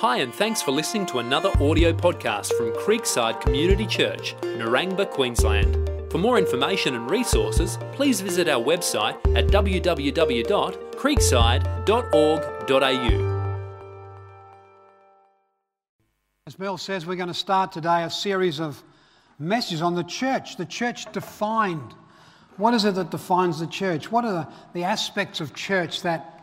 Hi, and thanks for listening to another audio podcast from Creekside Community Church, Narangba, Queensland. For more information and resources, please visit our website at www.creekside.org.au. As Bill says, we're going to start today a series of messages on the church, the church defined. What is it that defines the church? What are the, the aspects of church that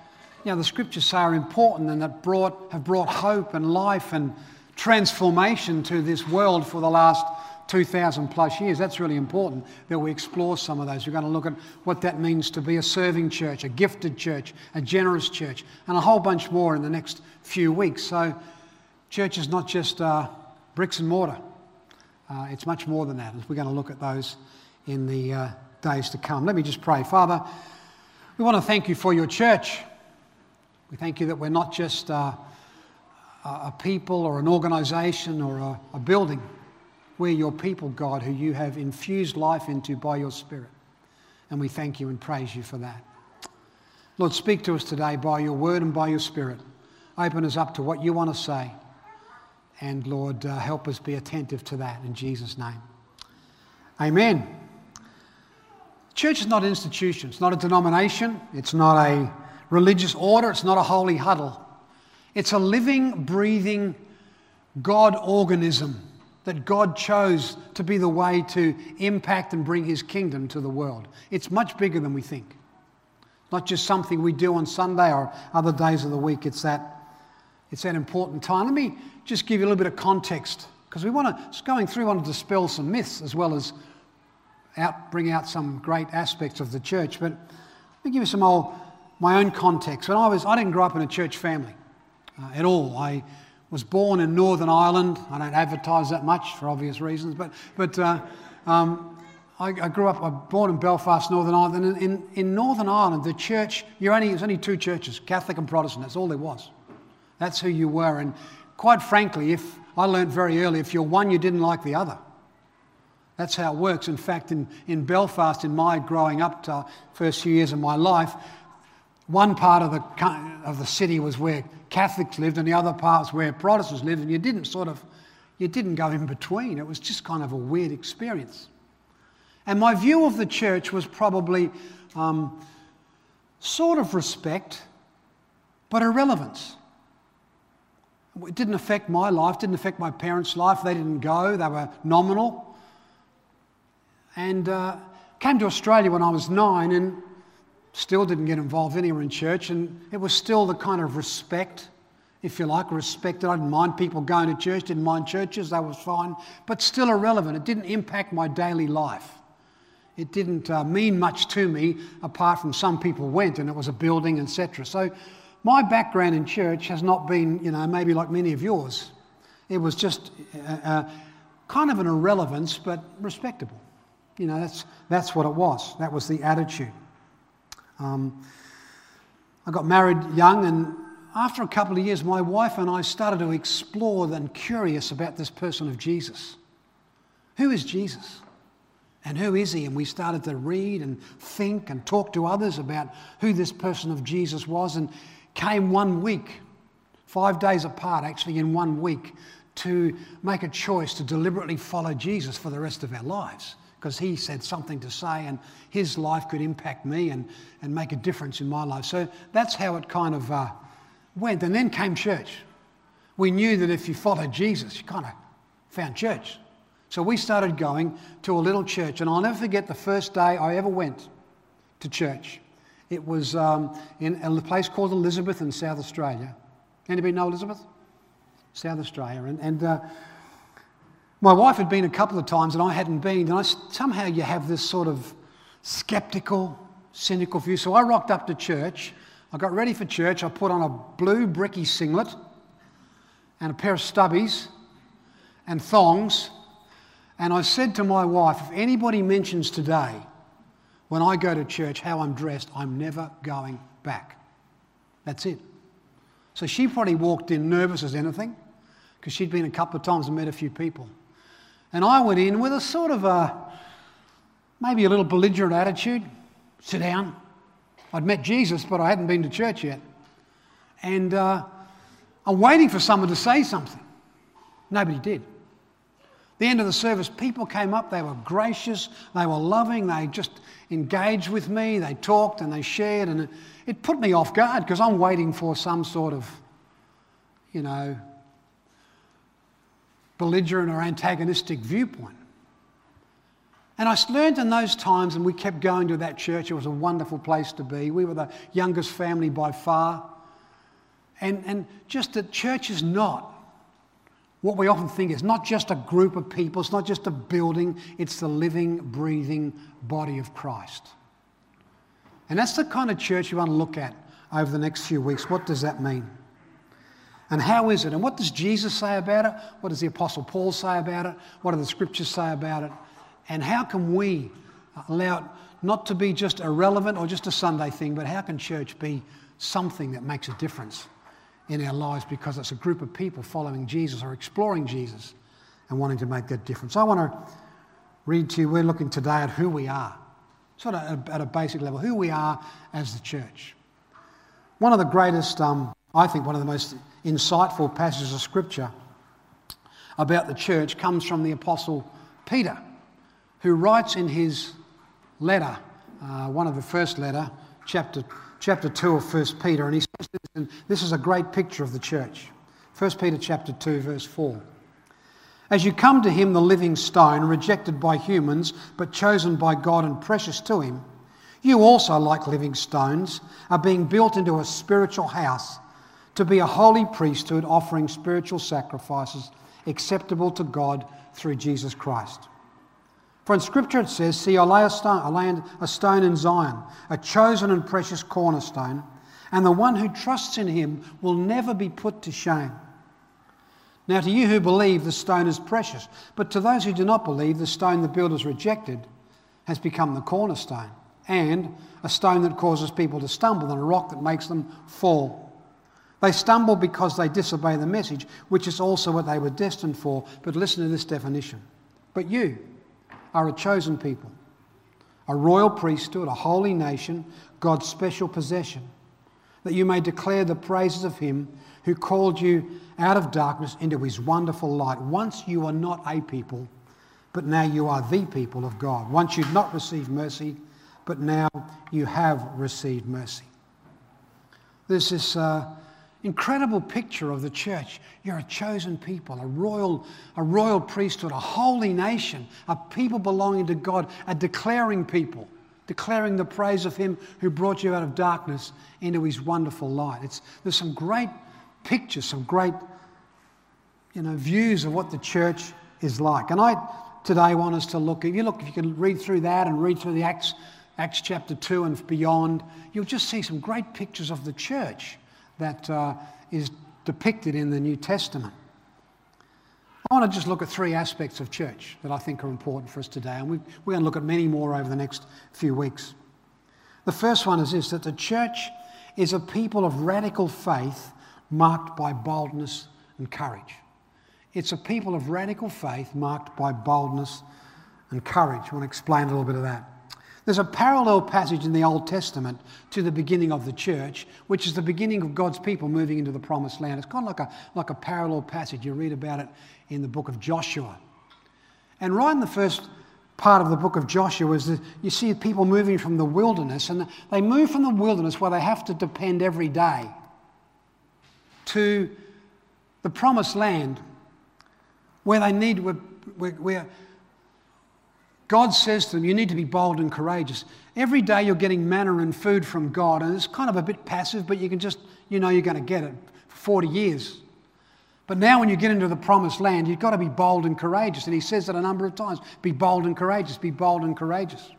you know, the scriptures say are important and that brought, have brought hope and life and transformation to this world for the last 2,000 plus years. That's really important that we explore some of those. We're going to look at what that means to be a serving church, a gifted church, a generous church, and a whole bunch more in the next few weeks. So, church is not just uh, bricks and mortar, uh, it's much more than that. We're going to look at those in the uh, days to come. Let me just pray. Father, we want to thank you for your church. We thank you that we're not just a people or an organization or a, a building. We're your people, God, who you have infused life into by your Spirit. And we thank you and praise you for that. Lord, speak to us today by your word and by your Spirit. Open us up to what you want to say. And Lord, uh, help us be attentive to that in Jesus' name. Amen. Church is not an institution, it's not a denomination, it's not a religious order, it's not a holy huddle. It's a living, breathing God organism that God chose to be the way to impact and bring his kingdom to the world. It's much bigger than we think. Not just something we do on Sunday or other days of the week. It's that, it's that important time. Let me just give you a little bit of context because we want to, going through, want to dispel some myths as well as out, bring out some great aspects of the church. But let me give you some old my own context. When I was, I didn't grow up in a church family uh, at all. I was born in Northern Ireland. I don't advertise that much for obvious reasons, but, but uh, um, I, I, grew up, I was born in Belfast, Northern Ireland. And in, in Northern Ireland, the church, you're only, there's only two churches, Catholic and Protestant. That's all there was. That's who you were. And quite frankly, if I learned very early, if you're one, you didn't like the other. That's how it works. In fact, in, in Belfast, in my growing up to first few years of my life, one part of the, of the city was where Catholics lived, and the other part was where Protestants lived, and you didn't sort of, you didn't go in between. It was just kind of a weird experience. And my view of the church was probably um, sort of respect, but irrelevance. It didn't affect my life, didn't affect my parents' life. They didn't go, they were nominal. And uh, came to Australia when I was nine, and still didn't get involved anywhere in church, and it was still the kind of respect, if you like, respect that I didn't mind people going to church, didn't mind churches, that was fine, but still irrelevant. It didn't impact my daily life. It didn't uh, mean much to me apart from some people went and it was a building, etc. So my background in church has not been, you know, maybe like many of yours. It was just uh, uh, kind of an irrelevance, but respectable. You know, that's, that's what it was. That was the attitude. Um, I got married young, and after a couple of years, my wife and I started to explore and curious about this person of Jesus. Who is Jesus? And who is he? And we started to read and think and talk to others about who this person of Jesus was, and came one week, five days apart, actually, in one week, to make a choice to deliberately follow Jesus for the rest of our lives because he said something to say and his life could impact me and, and make a difference in my life. So that's how it kind of uh, went. And then came church. We knew that if you followed Jesus, you kind of found church. So we started going to a little church, and I'll never forget the first day I ever went to church. It was um, in a place called Elizabeth in South Australia. Anybody know Elizabeth? South Australia. And, and uh, my wife had been a couple of times and I hadn't been, and I, somehow you have this sort of skeptical, cynical view. So I rocked up to church. I got ready for church. I put on a blue bricky singlet and a pair of stubbies and thongs. And I said to my wife, if anybody mentions today, when I go to church, how I'm dressed, I'm never going back. That's it. So she probably walked in nervous as anything because she'd been a couple of times and met a few people. And I went in with a sort of a, maybe a little belligerent attitude. Sit down. I'd met Jesus, but I hadn't been to church yet. And uh, I'm waiting for someone to say something. Nobody did. The end of the service, people came up, they were gracious, they were loving, they just engaged with me, they talked and they shared, and it, it put me off guard because I'm waiting for some sort of, you know, belligerent or antagonistic viewpoint. And I learned in those times, and we kept going to that church. It was a wonderful place to be. We were the youngest family by far. And, and just that church is not what we often think is not just a group of people, it's not just a building, it's the living, breathing body of Christ. And that's the kind of church you want to look at over the next few weeks. What does that mean? And how is it? And what does Jesus say about it? What does the Apostle Paul say about it? What do the scriptures say about it? And how can we allow it not to be just irrelevant or just a Sunday thing, but how can church be something that makes a difference in our lives because it's a group of people following Jesus or exploring Jesus and wanting to make that difference? I want to read to you, we're looking today at who we are, sort of at a basic level, who we are as the church. One of the greatest, um, I think, one of the most insightful passages of Scripture about the church comes from the Apostle Peter who writes in his letter, uh, one of the first letter, chapter, chapter 2 of 1 Peter, and he says this, and this is a great picture of the church. 1 Peter chapter 2, verse 4. As you come to him, the living stone, rejected by humans, but chosen by God and precious to him, you also, like living stones, are being built into a spiritual house to be a holy priesthood, offering spiritual sacrifices acceptable to God through Jesus Christ. For in Scripture it says, See, I lay a stone, I lay a stone in Zion, a chosen and precious cornerstone, and the one who trusts in him will never be put to shame. Now, to you who believe, the stone is precious, but to those who do not believe, the stone the builders rejected has become the cornerstone, and a stone that causes people to stumble, and a rock that makes them fall. They stumble because they disobey the message, which is also what they were destined for. But listen to this definition. But you, are a chosen people, a royal priesthood, a holy nation, God's special possession, that you may declare the praises of Him who called you out of darkness into His wonderful light. Once you were not a people, but now you are the people of God. Once you'd not received mercy, but now you have received mercy. This is. Uh, incredible picture of the church. You're a chosen people, a royal, a royal priesthood, a holy nation, a people belonging to God, a declaring people, declaring the praise of Him who brought you out of darkness into His wonderful light. It's, there's some great pictures, some great you know, views of what the church is like. And I today want us to look, if you look, if you can read through that and read through the Acts, Acts chapter 2 and beyond, you'll just see some great pictures of the church that uh, is depicted in the New Testament. I want to just look at three aspects of church that I think are important for us today, and we, we're going to look at many more over the next few weeks. The first one is this that the church is a people of radical faith marked by boldness and courage. It's a people of radical faith marked by boldness and courage. I want to explain a little bit of that. There's a parallel passage in the Old Testament to the beginning of the church, which is the beginning of God's people moving into the promised land. It's kind of like a, like a parallel passage. You read about it in the book of Joshua. And right in the first part of the book of Joshua is that you see people moving from the wilderness, and they move from the wilderness where they have to depend every day to the promised land where they need, where, where, God says to them, You need to be bold and courageous. Every day you're getting manna and food from God, and it's kind of a bit passive, but you can just, you know, you're going to get it for 40 years. But now, when you get into the promised land, you've got to be bold and courageous. And he says that a number of times be bold and courageous, be bold and courageous.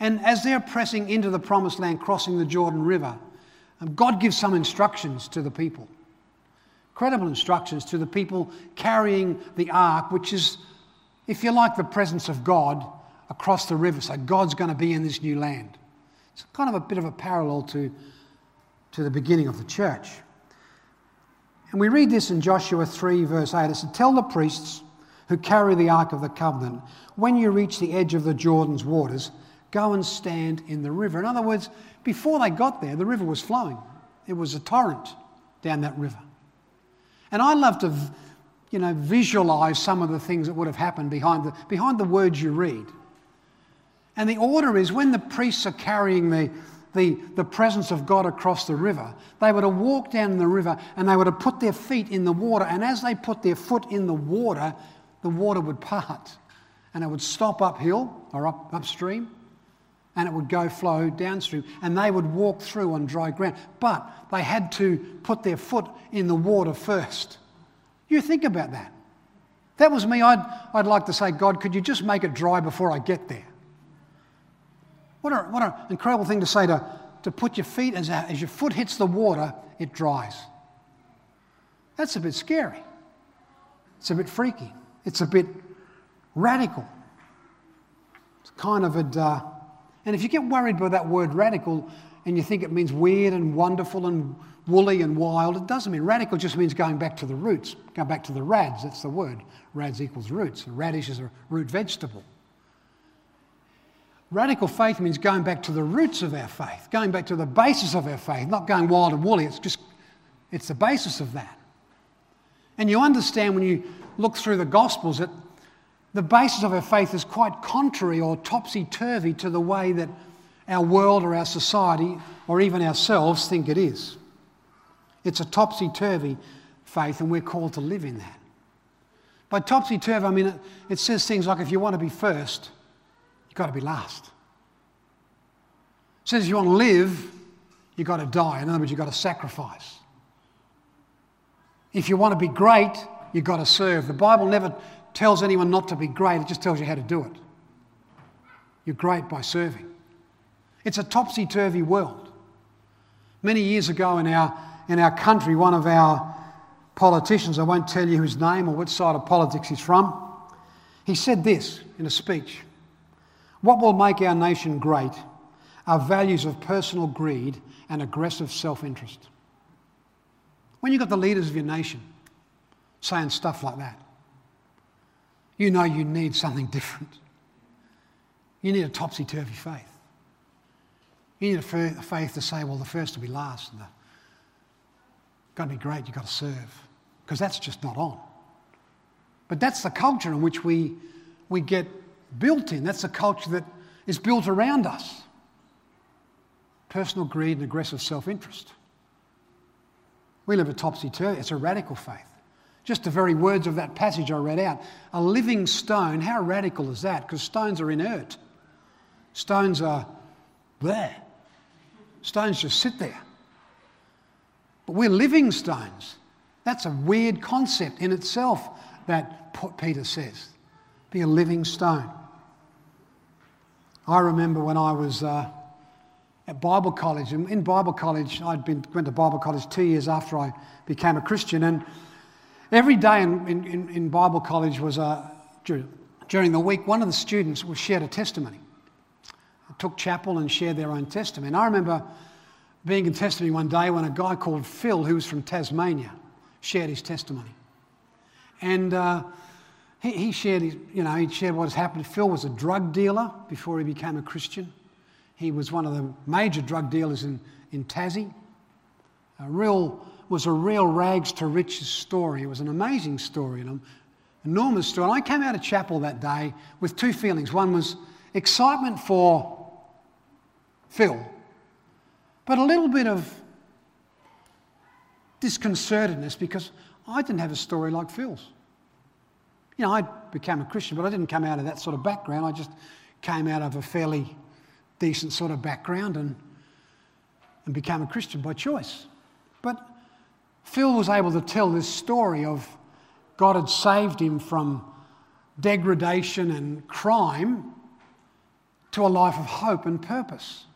And as they're pressing into the promised land, crossing the Jordan River, um, God gives some instructions to the people. Credible instructions to the people carrying the ark, which is if you like, the presence of God across the river. So God's going to be in this new land. It's kind of a bit of a parallel to, to the beginning of the church. And we read this in Joshua 3, verse 8. It says, Tell the priests who carry the Ark of the Covenant, when you reach the edge of the Jordan's waters, go and stand in the river. In other words, before they got there, the river was flowing, it was a torrent. down that river. And I love to, you know, visualize some of the things that would have happened behind the, behind the words you read. And the order is when the priests are carrying the, the, the presence of God across the river, they were to walk down the river and they were to put their feet in the water. And as they put their foot in the water, the water would part and it would stop uphill or up, upstream and it would go flow downstream and they would walk through on dry ground. But they had to put their foot in the water first. You think about that. That was me. I'd, I'd like to say, God, could you just make it dry before I get there? What, a, what an incredible thing to say to, to put your feet, as, as your foot hits the water, it dries. That's a bit scary. It's a bit freaky. It's a bit radical. It's kind of a. Uh, and if you get worried by that word radical and you think it means weird and wonderful and woolly and wild, it doesn't mean radical, just means going back to the roots, going back to the rads. That's the word. Rads equals roots. A radish is a root vegetable. Radical faith means going back to the roots of our faith, going back to the basis of our faith, not going wild and woolly. It's just, it's the basis of that. And you understand when you look through the Gospels that the basis of our faith is quite contrary or topsy turvy to the way that our world or our society or even ourselves think it is. It's a topsy turvy faith, and we're called to live in that. By topsy turvy, I mean it, it says things like if you want to be first, you've got to be last. It says if you want to live, you've got to die. In other words, you've got to sacrifice. If you want to be great, you've got to serve. The Bible never tells anyone not to be great, it just tells you how to do it. You're great by serving. It's a topsy turvy world. Many years ago in our, in our country, one of our politicians, I won't tell you his name or which side of politics he's from, he said this in a speech what will make our nation great are values of personal greed and aggressive self interest. When you've got the leaders of your nation saying stuff like that, you know you need something different. You need a topsy turvy faith. You need a faith to say, well, the first will be last. To be great, you've got to serve. Because that's just not on. But that's the culture in which we, we get built in. That's the culture that is built around us personal greed and aggressive self interest. We live a topsy turvy, it's a radical faith. Just the very words of that passage I read out. A living stone, how radical is that? Because stones are inert. Stones are there. Stones just sit there. But we're living stones. That's a weird concept in itself that Peter says. Be a living stone. I remember when I was uh, at Bible college, and in Bible college, I'd been, went to Bible college two years after I became a Christian, and every day in, in, in Bible college was a, during the week, one of the students shared a testimony. Took chapel and shared their own testimony. And I remember being in testimony one day when a guy called Phil, who was from Tasmania, shared his testimony. And uh, he, he shared his, you know, he shared what has happened. Phil was a drug dealer before he became a Christian. He was one of the major drug dealers in, in Tassie. A real, was a real rags to riches story. It was an amazing story, an enormous story. And I came out of chapel that day with two feelings. One was excitement for Phil, but a little bit of disconcertedness because I didn't have a story like Phil's you know, I became a Christian, but I didn't come out of that sort of background. I just came out of a fairly decent sort of background and, and became a Christian by choice. But Phil was able to tell this story of God had saved him from degradation and crime to a life of hope and purpose.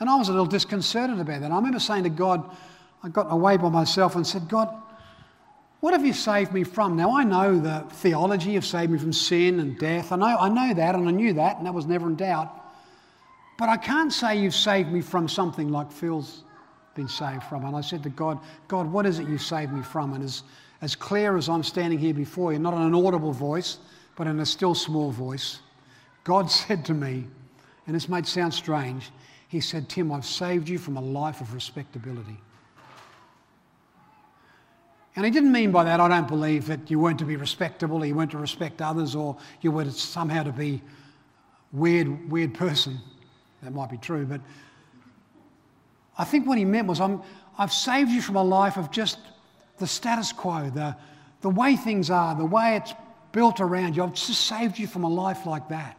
And I was a little disconcerted about that. I remember saying to God, I got away by myself and said, God, what have you saved me from? Now, I know the theology of saved me from sin and death. I know, I know that, and I knew that, and that was never in doubt. But I can't say you've saved me from something like Phil's been saved from. And I said to God, God, what is it you've saved me from? And as, as clear as I'm standing here before you, not in an audible voice, but in a still small voice, God said to me, and this might sound strange, He said, Tim, I've saved you from a life of respectability. And he didn't mean by that, I don't believe that you weren't to be respectable, you weren't to respect others, or you were somehow to be weird, weird person. That might be true, but I think what he meant was, I'm, I've saved you from a life of just the status quo, the, the way things are, the way it's built around you. I've just saved you from a life like that.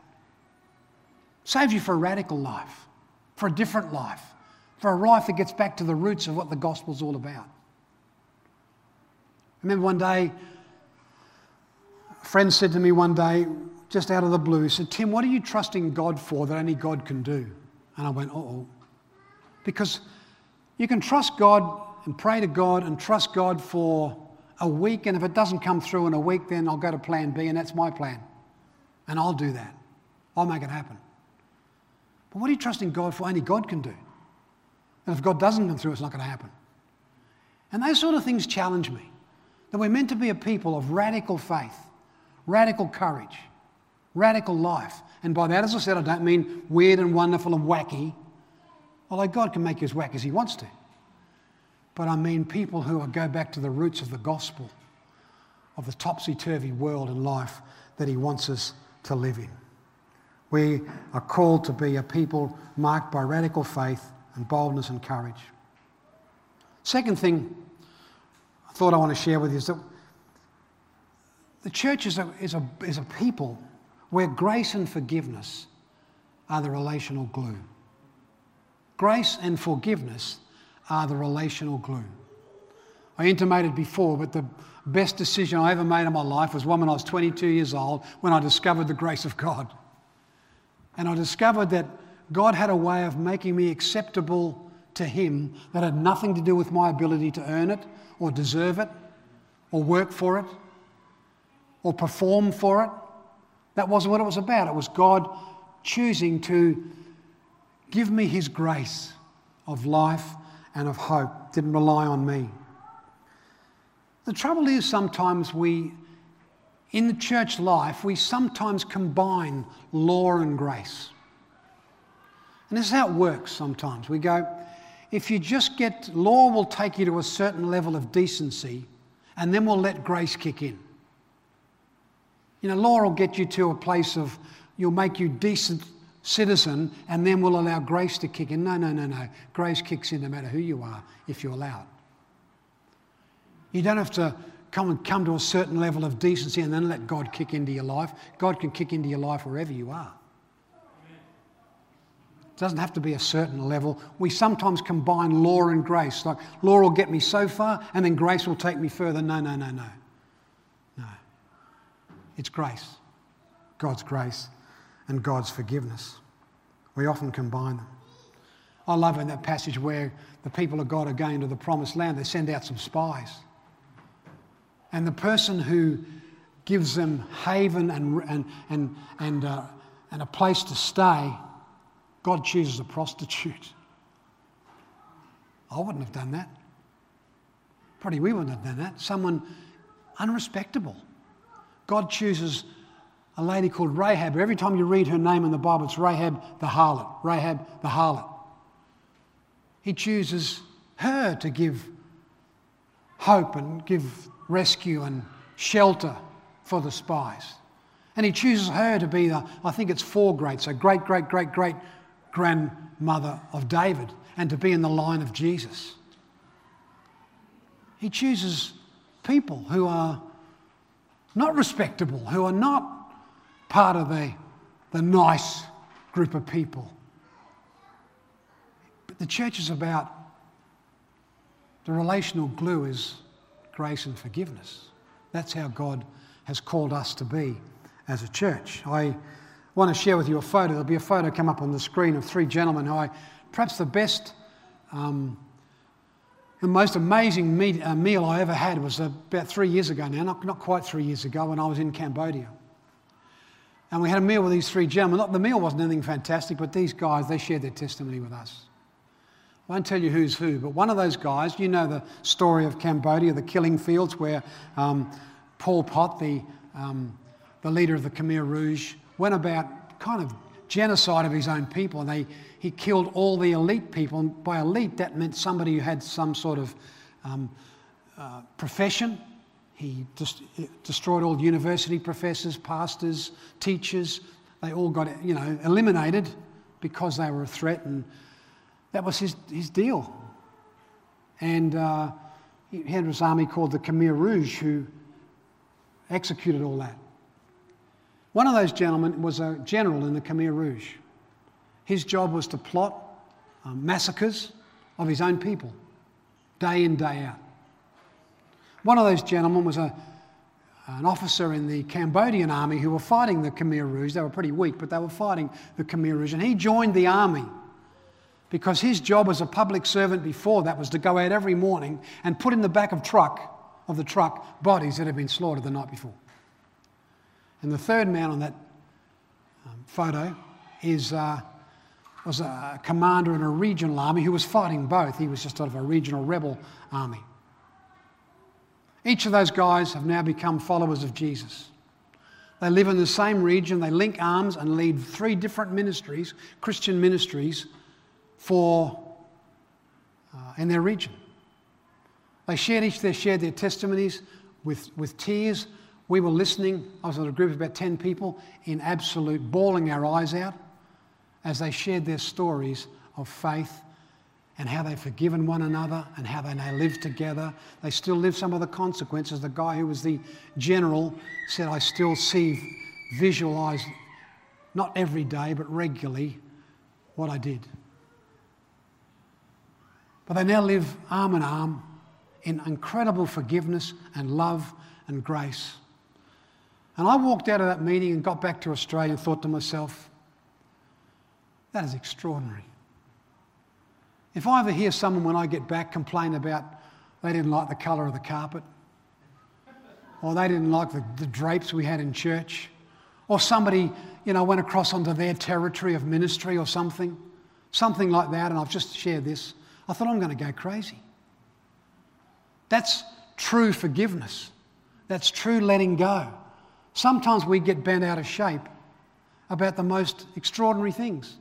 Saved you for a radical life, for a different life, for a life that gets back to the roots of what the gospel's all about. I remember one day, a friend said to me one day, just out of the blue, he said, Tim, what are you trusting God for that only God can do? And I went, oh. Because you can trust God and pray to God and trust God for a week, and if it doesn't come through in a week, then I'll go to plan B, and that's my plan. And I'll do that. I'll make it happen. But what are you trusting God for? Only God can do. And if God doesn't come through, it's not going to happen. And those sort of things challenge me. That we're meant to be a people of radical faith, radical courage, radical life. And by that, as I said, I don't mean weird and wonderful and wacky, although God can make you as wacky as He wants to. But I mean people who go back to the roots of the gospel, of the topsy turvy world and life that He wants us to live in. We are called to be a people marked by radical faith and boldness and courage. Second thing I thought I want to share with you is that the church is a, is a, is a people where grace and forgiveness are the relational glue. Grace and forgiveness are the relational glue. I intimated before, but the best decision I ever made in my life was one when I was 22 years old when I discovered the grace of God. And I discovered that God had a way of making me acceptable to Him that had nothing to do with my ability to earn it or deserve it or work for it or perform for it. That wasn't what it was about. It was God choosing to give me His grace of life and of hope, didn't rely on me. The trouble is sometimes we, in the church life, we sometimes combine law and grace. And this is how it works sometimes. We go, if you just get, law will take you to a certain level of decency, and then we'll let grace kick in. You know, law will get you to a place of, you'll make you decent citizen, and then we'll allow grace to kick in. No, no, no, no. Grace kicks in no matter who you are, if you allow it. You don't have to come and come to a certain level of decency and then let God kick into your life. God can kick into your life wherever you are. It doesn't have to be a certain level. We sometimes combine law and grace. Like law will get me so far, and then grace will take me further. No, no, no, no. No. It's grace. God's grace and God's forgiveness. We often combine them. I love in that passage where the people of God are going to the promised land, they send out some spies. And the person who gives them haven and, and, and, and, uh, and a place to stay, God chooses a prostitute. I wouldn't have done that. Probably we wouldn't have done that. Someone unrespectable. God chooses a lady called Rahab. Every time you read her name in the Bible, it's Rahab the harlot. Rahab the harlot. He chooses her to give hope and give rescue and shelter for the spies. And he chooses her to be the, I think it's four greats, so great, great, great, great grandmother of David, and to be in the line of Jesus. He chooses people who are not respectable, who are not part of the, the nice group of people. But the church is about the relational glue is grace and forgiveness. That's how God has called us to be as a church. I want to share with you a photo. There'll be a photo come up on the screen of three gentlemen who I, perhaps the best, um, the most amazing meet, uh, meal I ever had was about three years ago now, not, not quite three years ago when I was in Cambodia. And we had a meal with these three gentlemen. The meal wasn't anything fantastic, but these guys, they shared their testimony with us. I won't tell you who's who, but one of those guys, you know the story of Cambodia, the killing fields, where um, Pol Pot, the, um, the leader of the Khmer Rouge, went about kind of genocide of his own people. And they, he killed all the elite people. And by elite, that meant somebody who had some sort of um, uh, profession. He just destroyed all university professors, pastors, teachers. They all got, you know, eliminated because they were a threat, and that was his, his deal. And uh, he had his army called the Khmer Rouge, who executed all that. One of those gentlemen was a general in the Khmer Rouge. His job was to plot um, massacres of his own people, day in, day out. One of those gentlemen was a, an officer in the Cambodian army who were fighting the Khmer Rouge. They were pretty weak, but they were fighting the Khmer Rouge. And he joined the army because his job as a public servant before that was to go out every morning and put in the back of truck of the truck bodies that had been slaughtered the night before. And the third man on that um, photo is, uh, was a commander in a regional army who was fighting both. He was just sort of a regional rebel army. Each of those guys have now become followers of Jesus. They live in the same region, they link arms and lead three different ministries, Christian ministries, for uh, in their region. They shared each they shared their testimonies with, with tears. We were listening. I was in a group of about 10 people in absolute bawling our eyes out as they shared their stories of faith and how they've forgiven one another and how they now live together. They still live some of the consequences. The guy who was the general said, I still see, visualize, not every day, but regularly, what I did. But they now live arm in arm in incredible forgiveness and love and grace. And I walked out of that meeting and got back to Australia and thought to myself, that is extraordinary. If I ever hear someone when I get back complain about they didn't like the colour of the carpet, or they didn't like the, the drapes we had in church, or somebody, you know, went across onto their territory of ministry or something, something like that, and I've just shared this, I thought I'm going to go crazy. That's true forgiveness. That's true letting go. Sometimes we get bent out of shape about the most extraordinary things,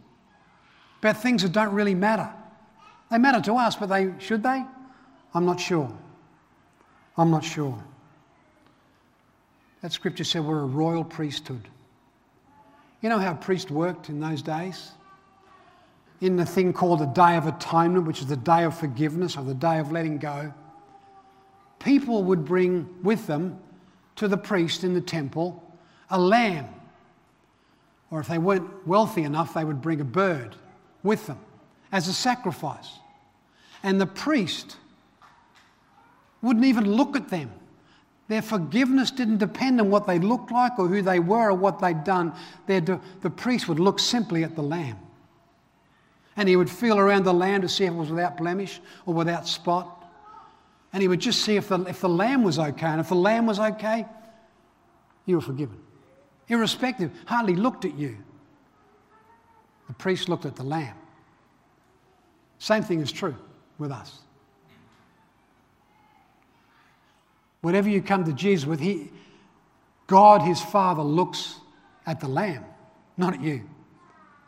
about things that don't really matter. They matter to us, but they should they? I'm not sure. I'm not sure. That scripture said we're a royal priesthood. You know how a priest worked in those days? In the thing called the Day of Atonement, which is the day of forgiveness or the day of letting go, people would bring with them to the priest in the temple a lamb. Or if they weren't wealthy enough, they would bring a bird with them as a sacrifice. And the priest wouldn't even look at them. Their forgiveness didn't depend on what they looked like or who they were or what they'd done. the priest would look simply at the lamb. And he would feel around the lamb to see if it was without blemish or without spot. And he would just see if the, if the lamb was okay. And if the lamb was okay, you were forgiven. Irrespective, hardly looked at you. The priest looked at the lamb. Same thing is true with us. Whatever you come to Jesus with, he, God, his Father, looks at the lamb, not at you.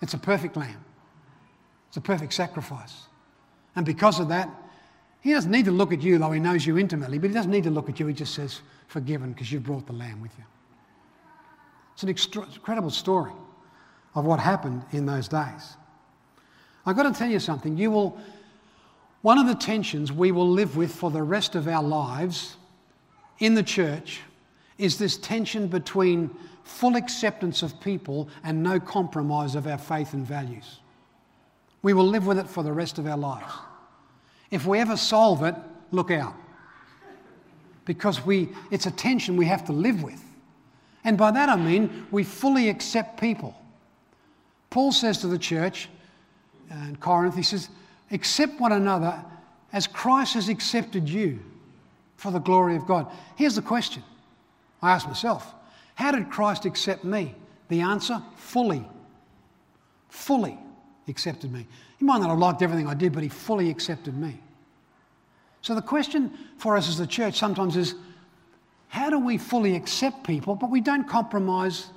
It's a perfect lamb, it's a perfect sacrifice. And because of that, he doesn't need to look at you, though he knows you intimately, but he doesn't need to look at you. He just says, Forgiven, because you've brought the lamb with you. It's an extra- incredible story of what happened in those days. I've got to tell you something. You will, one of the tensions we will live with for the rest of our lives in the church is this tension between full acceptance of people and no compromise of our faith and values. We will live with it for the rest of our lives. If we ever solve it, look out. Because we, it's a tension we have to live with. And by that I mean we fully accept people. Paul says to the church uh, in Corinth, he says, accept one another as Christ has accepted you for the glory of God. Here's the question I ask myself How did Christ accept me? The answer fully. Fully accepted me. He might not have liked everything I did, but he fully accepted me. So the question for us as the church sometimes is how do we fully accept people, but we don't compromise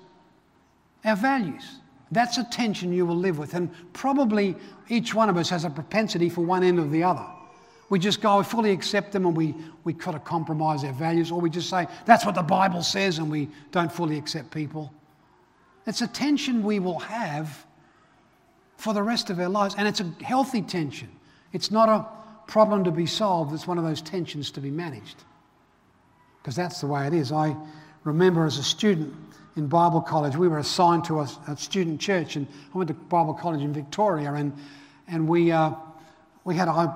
our values? That's a tension you will live with, and probably each one of us has a propensity for one end or the other. We just go, we fully accept them and we, we kind of compromise our values, or we just say, that's what the Bible says, and we don't fully accept people. It's a tension we will have for the rest of our lives, and it's a healthy tension. It's not a problem to be solved, it's one of those tensions to be managed. Because that's the way it is. I remember as a student in Bible college, we were assigned to a, a student church, and I went to Bible college in Victoria, and, and we, uh, we had, I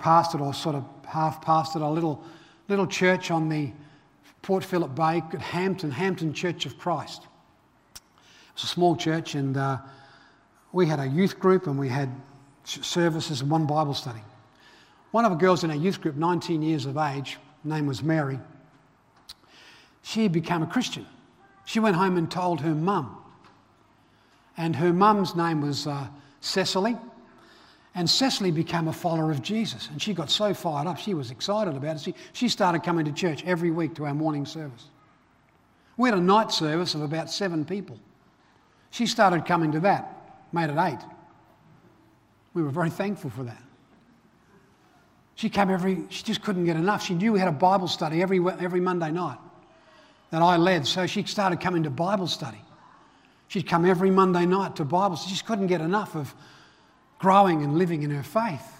pastored or sort of half pastored a little, little church on the Port Phillip Bay at Hampton, Hampton Church of Christ. It was a small church, and uh, we had a youth group, and we had services and one Bible study. One of the girls in our youth group, 19 years of age, name was Mary, she had become a Christian. She went home and told her mum. And her mum's name was uh, Cecily. And Cecily became a follower of Jesus. And she got so fired up, she was excited about it. She, she started coming to church every week to our morning service. We had a night service of about seven people. She started coming to that, made it eight. We were very thankful for that. She came every, she just couldn't get enough. She knew we had a Bible study every, every Monday night that I led. So she started coming to Bible study. She'd come every Monday night to Bible. She just couldn't get enough of growing and living in her faith.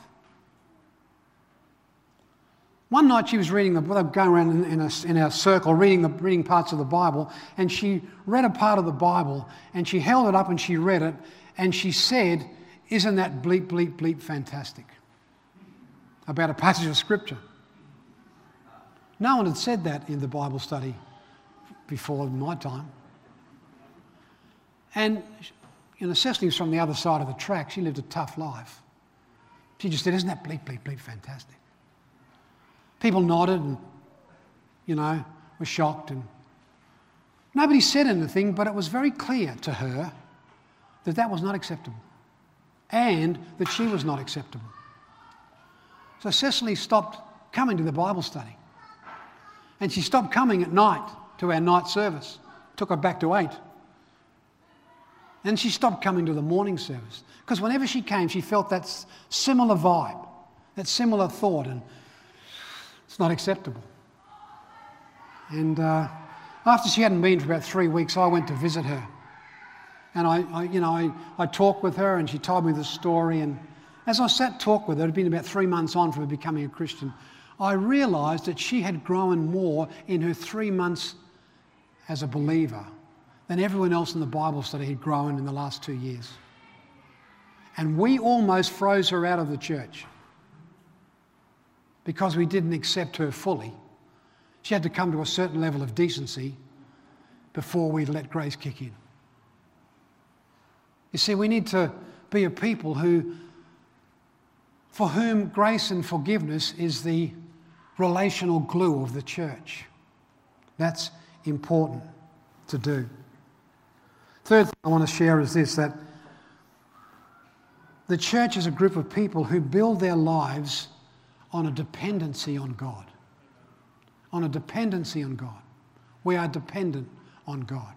One night she was reading the book, going around in, a, in a circle, reading, the, reading parts of the Bible, and she read a part of the Bible, and she held it up and she read it, and she said, Isn't that bleep, bleep, bleep fantastic? About a passage of Scripture. No one had said that in the Bible study before my time. And you know, Cecily was from the other side of the track. She lived a tough life. She just said, Isn't that bleep, bleep, bleep fantastic? People nodded and, you know, were shocked. And nobody said anything, but it was very clear to her that that was not acceptable and that she was not acceptable. So Cecily stopped coming to the Bible study. And she stopped coming at night to our night service. Took her back to eight. And she stopped coming to the morning service because whenever she came, she felt that similar vibe, that similar thought, and it's not acceptable. And uh, after she hadn't been for about three weeks, I went to visit her. And I, I you know, I, I talked with her and she told me the story. And as I sat talk with her, it had been about three months on from her becoming a Christian, I realised that she had grown more in her three months as a believer than everyone else in the Bible study had grown in the last two years. And we almost froze her out of the church because we didn't accept her fully. She had to come to a certain level of decency before we let grace kick in. You see, we need to be a people who, for whom grace and forgiveness is the relational glue of the church. That's important to do. Third thing I want to share is this that the church is a group of people who build their lives on a dependency on God. On a dependency on God. We are dependent on God.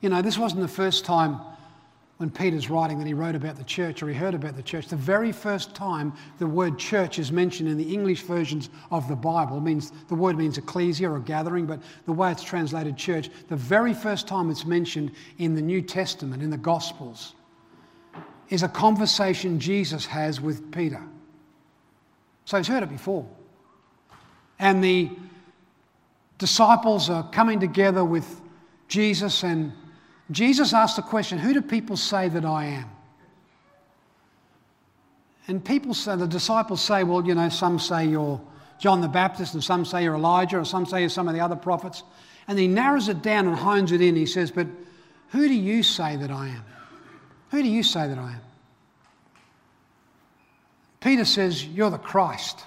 You know, this wasn't the first time when Peter's writing that he wrote about the church or he heard about the church, the very first time the word church is mentioned in the English versions of the Bible, means the word means ecclesia or gathering, but the way it's translated church, the very first time it's mentioned in the New Testament, in the Gospels, is a conversation Jesus has with Peter. So he's heard it before. And the disciples are coming together with Jesus and Jesus asked the question Who do people say that I am? And people say, the disciples say, well, you know, some say you're John the Baptist, and some say you're Elijah, or some say you're some of the other prophets. And he narrows it down and hones it in. He says, But who do you say that I am? Who do you say that I am? Peter says, You're the Christ,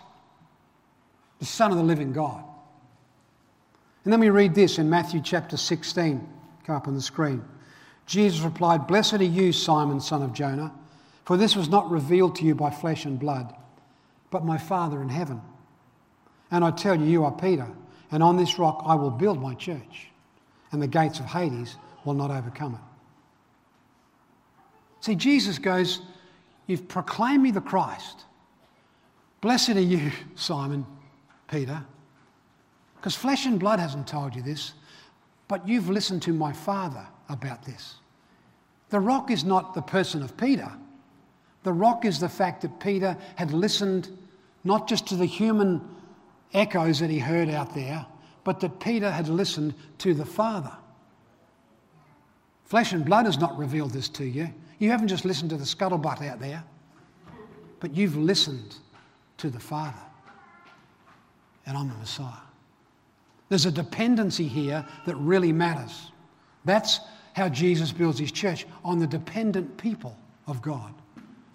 the Son of the living God. And then we read this in Matthew chapter 16 come up on the screen. Jesus replied, Blessed are you, Simon, son of Jonah, for this was not revealed to you by flesh and blood, but my Father in heaven. And I tell you, you are Peter, and on this rock I will build my church, and the gates of Hades will not overcome it. See, Jesus goes, You've proclaimed me the Christ. Blessed are you, Simon, Peter, because flesh and blood hasn't told you this, but you've listened to my Father about this. The rock is not the person of Peter. The rock is the fact that Peter had listened not just to the human echoes that he heard out there, but that Peter had listened to the Father. Flesh and blood has not revealed this to you. You haven't just listened to the scuttlebutt out there, but you've listened to the Father. And I'm the Messiah. There's a dependency here that really matters. That's how Jesus builds his church on the dependent people of God,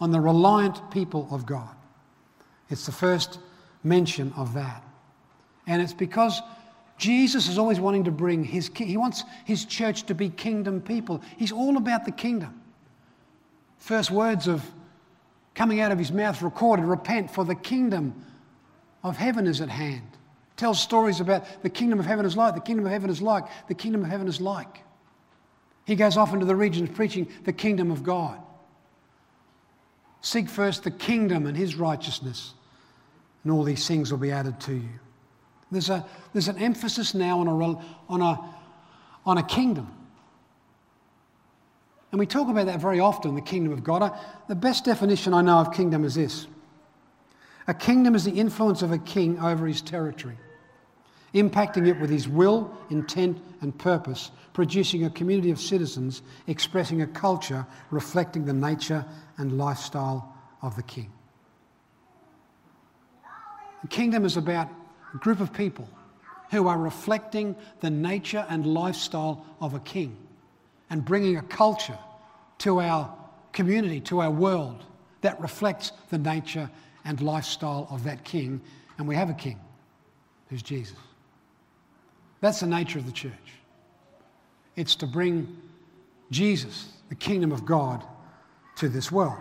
on the reliant people of God. It's the first mention of that. And it's because Jesus is always wanting to bring his he wants his church to be kingdom people. He's all about the kingdom. First words of coming out of his mouth recorded, repent for the kingdom of heaven is at hand. Tells stories about the kingdom of heaven is like, the kingdom of heaven is like, the kingdom of heaven is like. He goes off into the regions preaching the kingdom of God. Seek first the kingdom and his righteousness, and all these things will be added to you. There's, a, there's an emphasis now on a, on, a, on a kingdom. And we talk about that very often, the kingdom of God. The best definition I know of kingdom is this a kingdom is the influence of a king over his territory, impacting it with his will, intent, and purpose, producing a community of citizens expressing a culture reflecting the nature and lifestyle of the king. The kingdom is about a group of people who are reflecting the nature and lifestyle of a king and bringing a culture to our community, to our world that reflects the nature and lifestyle of that king. And we have a king who's Jesus. That's the nature of the church. It's to bring Jesus, the kingdom of God, to this world.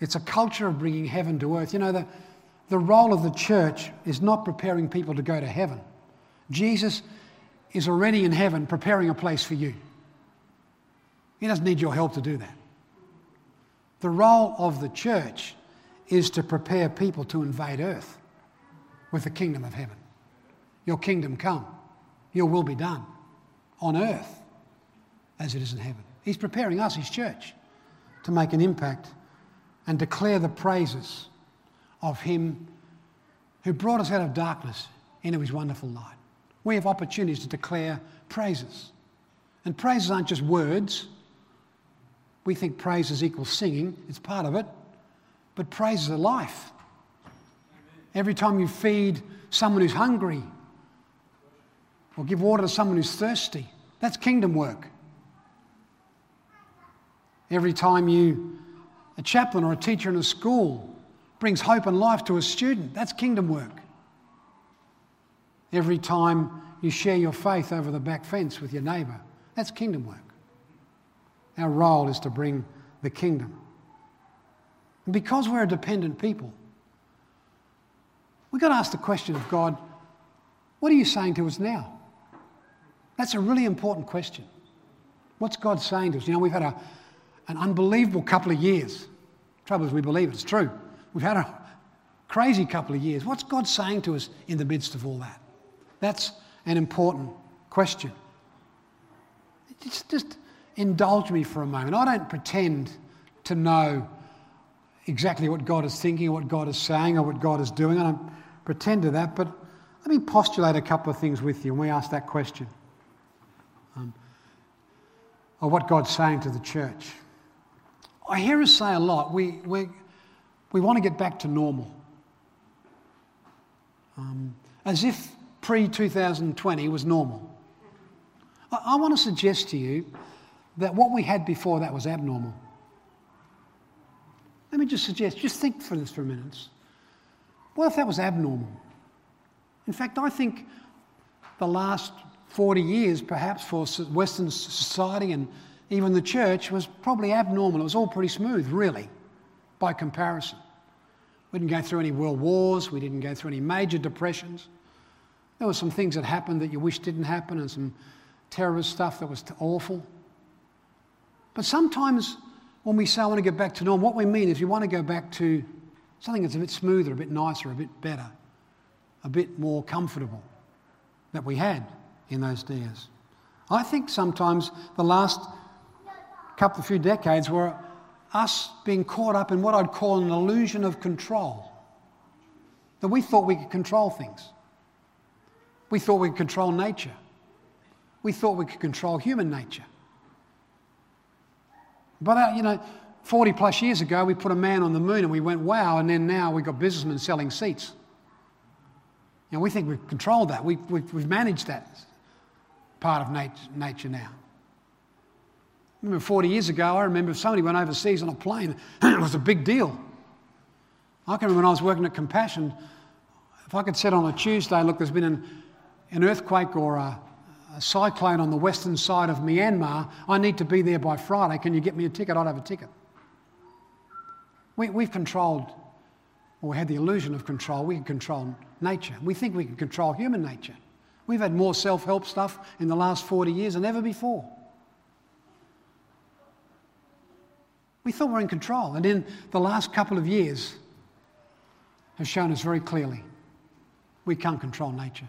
It's a culture of bringing heaven to earth. You know, the, the role of the church is not preparing people to go to heaven. Jesus is already in heaven preparing a place for you. He doesn't need your help to do that. The role of the church is to prepare people to invade earth with the kingdom of heaven. Your kingdom come, your will be done on earth as it is in heaven. He's preparing us, his church, to make an impact and declare the praises of him who brought us out of darkness into his wonderful light. We have opportunities to declare praises. And praises aren't just words. We think praises equals singing, it's part of it. But praises are life. Every time you feed someone who's hungry or give water to someone who's thirsty, that's kingdom work. Every time you, a chaplain or a teacher in a school, brings hope and life to a student, that's kingdom work. Every time you share your faith over the back fence with your neighbour, that's kingdom work. Our role is to bring the kingdom. And because we're a dependent people, we've got to ask the question of God, what are you saying to us now? That's a really important question. What's God saying to us? You know, we've had a, an unbelievable couple of years. Trouble is, we believe it's true. We've had a crazy couple of years. What's God saying to us in the midst of all that? That's an important question. Just, just indulge me for a moment. I don't pretend to know exactly what God is thinking, what God is saying, or what God is doing. I don't pretend to that, but let me postulate a couple of things with you and we ask that question of what God's saying to the church. I hear us say a lot, we, we, we want to get back to normal. Um, as if pre 2020 was normal. I, I want to suggest to you that what we had before that was abnormal. Let me just suggest, just think for this for a minute. What if that was abnormal? In fact, I think the last 40 years, perhaps, for Western society and even the church was probably abnormal. It was all pretty smooth, really, by comparison. We didn't go through any world wars, we didn't go through any major depressions. There were some things that happened that you wish didn't happen, and some terrorist stuff that was awful. But sometimes when we say I want to get back to normal, what we mean is we want to go back to something that's a bit smoother, a bit nicer, a bit better, a bit more comfortable that we had in those days. I think sometimes the last couple of few decades were us being caught up in what I'd call an illusion of control. That we thought we could control things. We thought we could control nature. We thought we could control human nature. But, uh, you know, 40 plus years ago, we put a man on the moon and we went, wow, and then now we've got businessmen selling seats. You know, we think we've controlled that. We, we, we've managed that part of nature, nature now. I remember 40 years ago, I remember if somebody went overseas on a plane, it was a big deal. I can remember when I was working at Compassion, if I could sit on a Tuesday, look, there's been an, an earthquake or a, a cyclone on the western side of Myanmar, I need to be there by Friday. Can you get me a ticket? I'd have a ticket. We, we've controlled, or we had the illusion of control, we can control nature. We think we can control human nature. We've had more self help stuff in the last 40 years than ever before. We thought we were in control. And in the last couple of years have shown us very clearly we can't control nature.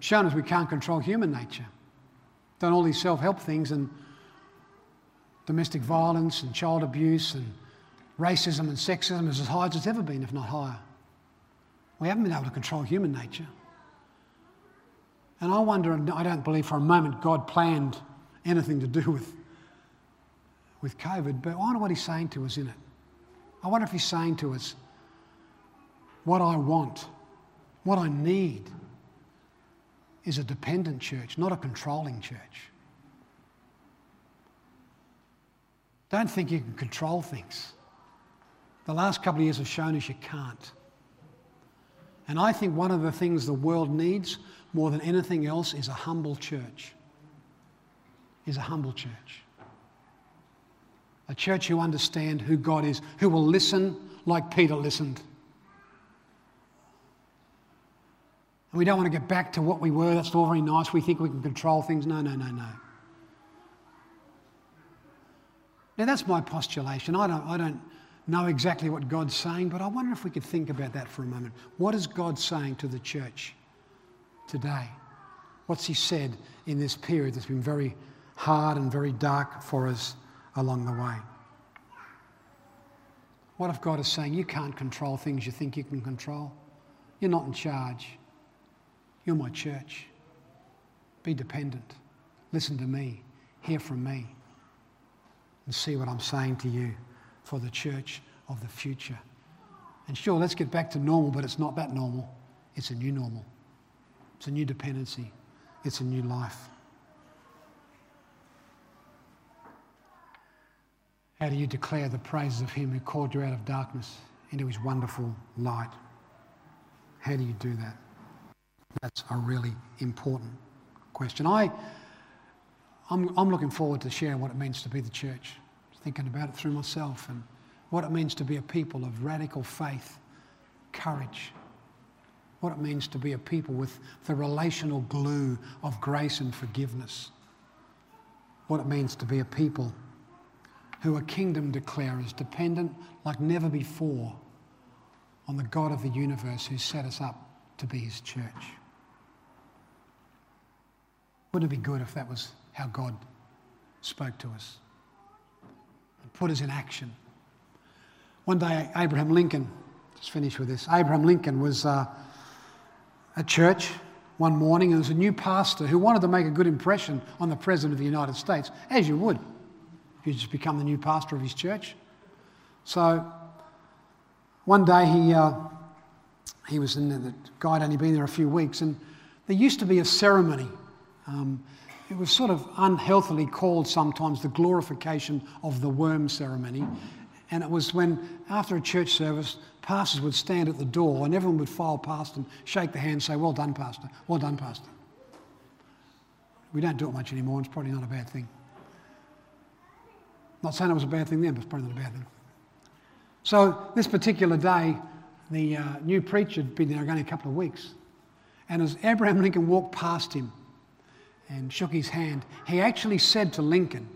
Shown us we can't control human nature. Done all these self help things and domestic violence and child abuse and racism and sexism is as high as it's ever been, if not higher. We haven't been able to control human nature. And I wonder, I don't believe for a moment God planned anything to do with, with COVID, but I wonder what He's saying to us in it. I wonder if He's saying to us, what I want, what I need, is a dependent church, not a controlling church. Don't think you can control things. The last couple of years have shown us you can't. And I think one of the things the world needs more than anything else is a humble church. Is a humble church. A church who understand who God is, who will listen like Peter listened. And we don't want to get back to what we were. That's all very nice. We think we can control things. No, no, no, no. Now, that's my postulation. I don't, I don't know exactly what God's saying, but I wonder if we could think about that for a moment. What is God saying to the church? Today? What's He said in this period that's been very hard and very dark for us along the way? What if God is saying, You can't control things you think you can control? You're not in charge. You're my church. Be dependent. Listen to me. Hear from me. And see what I'm saying to you for the church of the future. And sure, let's get back to normal, but it's not that normal. It's a new normal. It's a new dependency, it's a new life. How do you declare the praises of Him who called you out of darkness into His wonderful light? How do you do that? That's a really important question. I, I'm, I'm looking forward to sharing what it means to be the church, thinking about it through myself and what it means to be a people of radical faith, courage, what it means to be a people with the relational glue of grace and forgiveness, what it means to be a people who are kingdom declarers, dependent like never before on the God of the universe who set us up to be his church. Wouldn't it be good if that was how God spoke to us and put us in action? One day, Abraham Lincoln, just finish with this, Abraham Lincoln was. Uh, at church one morning, and there was a new pastor who wanted to make a good impression on the President of the United States, as you would if you just become the new pastor of his church. So one day he, uh, he was in there, the guy had only been there a few weeks, and there used to be a ceremony. Um, it was sort of unhealthily called sometimes the glorification of the worm ceremony. And it was when, after a church service, pastors would stand at the door and everyone would file past and shake the hand and say, Well done, Pastor. Well done, Pastor. We don't do it much anymore, it's probably not a bad thing. Not saying it was a bad thing then, but it's probably not a bad thing. So, this particular day, the uh, new preacher had been there only a couple of weeks. And as Abraham Lincoln walked past him and shook his hand, he actually said to Lincoln,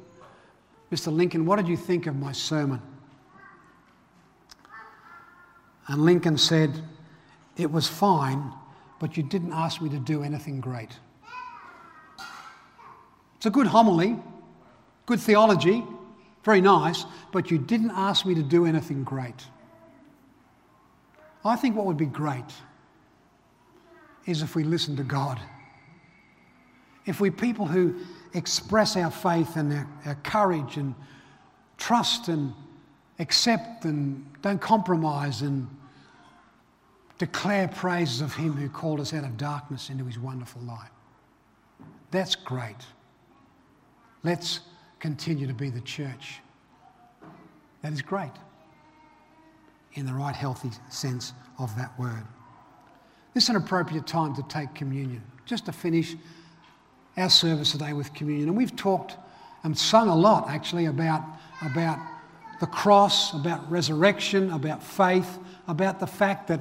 Mr. Lincoln, what did you think of my sermon? And Lincoln said, It was fine, but you didn't ask me to do anything great. It's a good homily, good theology, very nice, but you didn't ask me to do anything great. I think what would be great is if we listen to God. If we people who express our faith and our, our courage and trust and accept and don't compromise and declare praises of Him who called us out of darkness into His wonderful light. That's great. Let's continue to be the church. That is great in the right, healthy sense of that word. This is an appropriate time to take communion, just to finish our service today with communion. And we've talked and sung a lot actually about, about the cross, about resurrection, about faith, about the fact that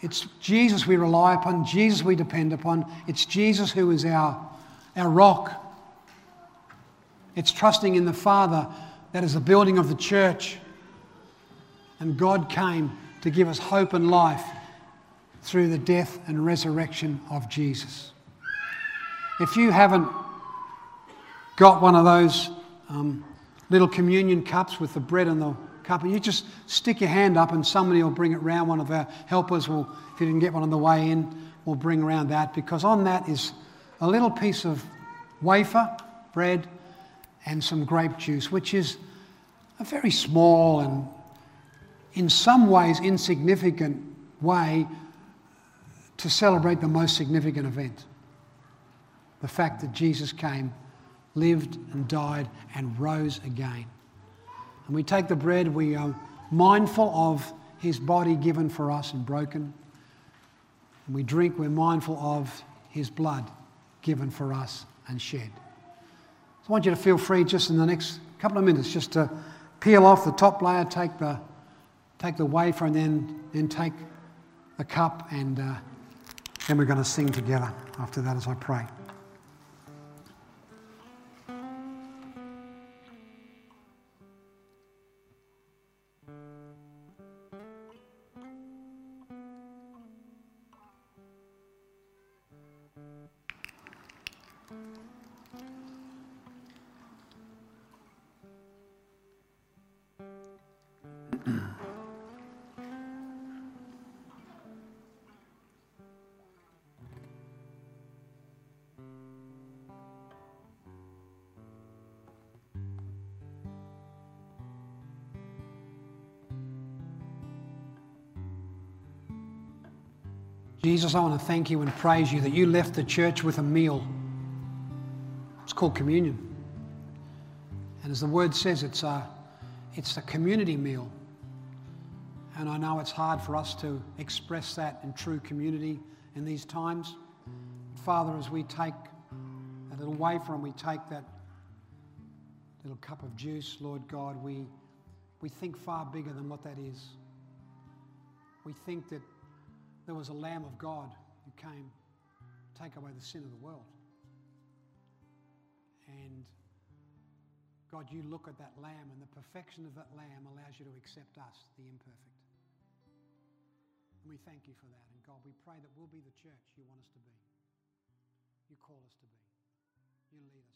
it's Jesus we rely upon, Jesus we depend upon. It's Jesus who is our, our rock. It's trusting in the Father that is the building of the church. And God came to give us hope and life through the death and resurrection of Jesus. If you haven't got one of those um, little communion cups with the bread and the cup, and you just stick your hand up and somebody will bring it round. One of our helpers will, if you didn't get one on the way in, will bring around that because on that is a little piece of wafer, bread, and some grape juice, which is a very small and in some ways insignificant way to celebrate the most significant event the fact that Jesus came, lived and died and rose again. And we take the bread, we are mindful of his body given for us and broken. And we drink, we're mindful of his blood given for us and shed. So I want you to feel free just in the next couple of minutes just to peel off the top layer, take the take the wafer and then, then take the cup, and uh, then we're going to sing together after that as I pray. Jesus, I want to thank you and praise you that you left the church with a meal. It's called communion. And as the word says, it's a, it's a community meal. And I know it's hard for us to express that in true community in these times. But Father, as we take a little wafer and we take that little cup of juice, Lord God, we, we think far bigger than what that is. We think that there was a Lamb of God who came to take away the sin of the world. And God, you look at that lamb, and the perfection of that lamb allows you to accept us, the imperfect. And we thank you for that. And God, we pray that we'll be the church you want us to be. You call us to be. You lead us.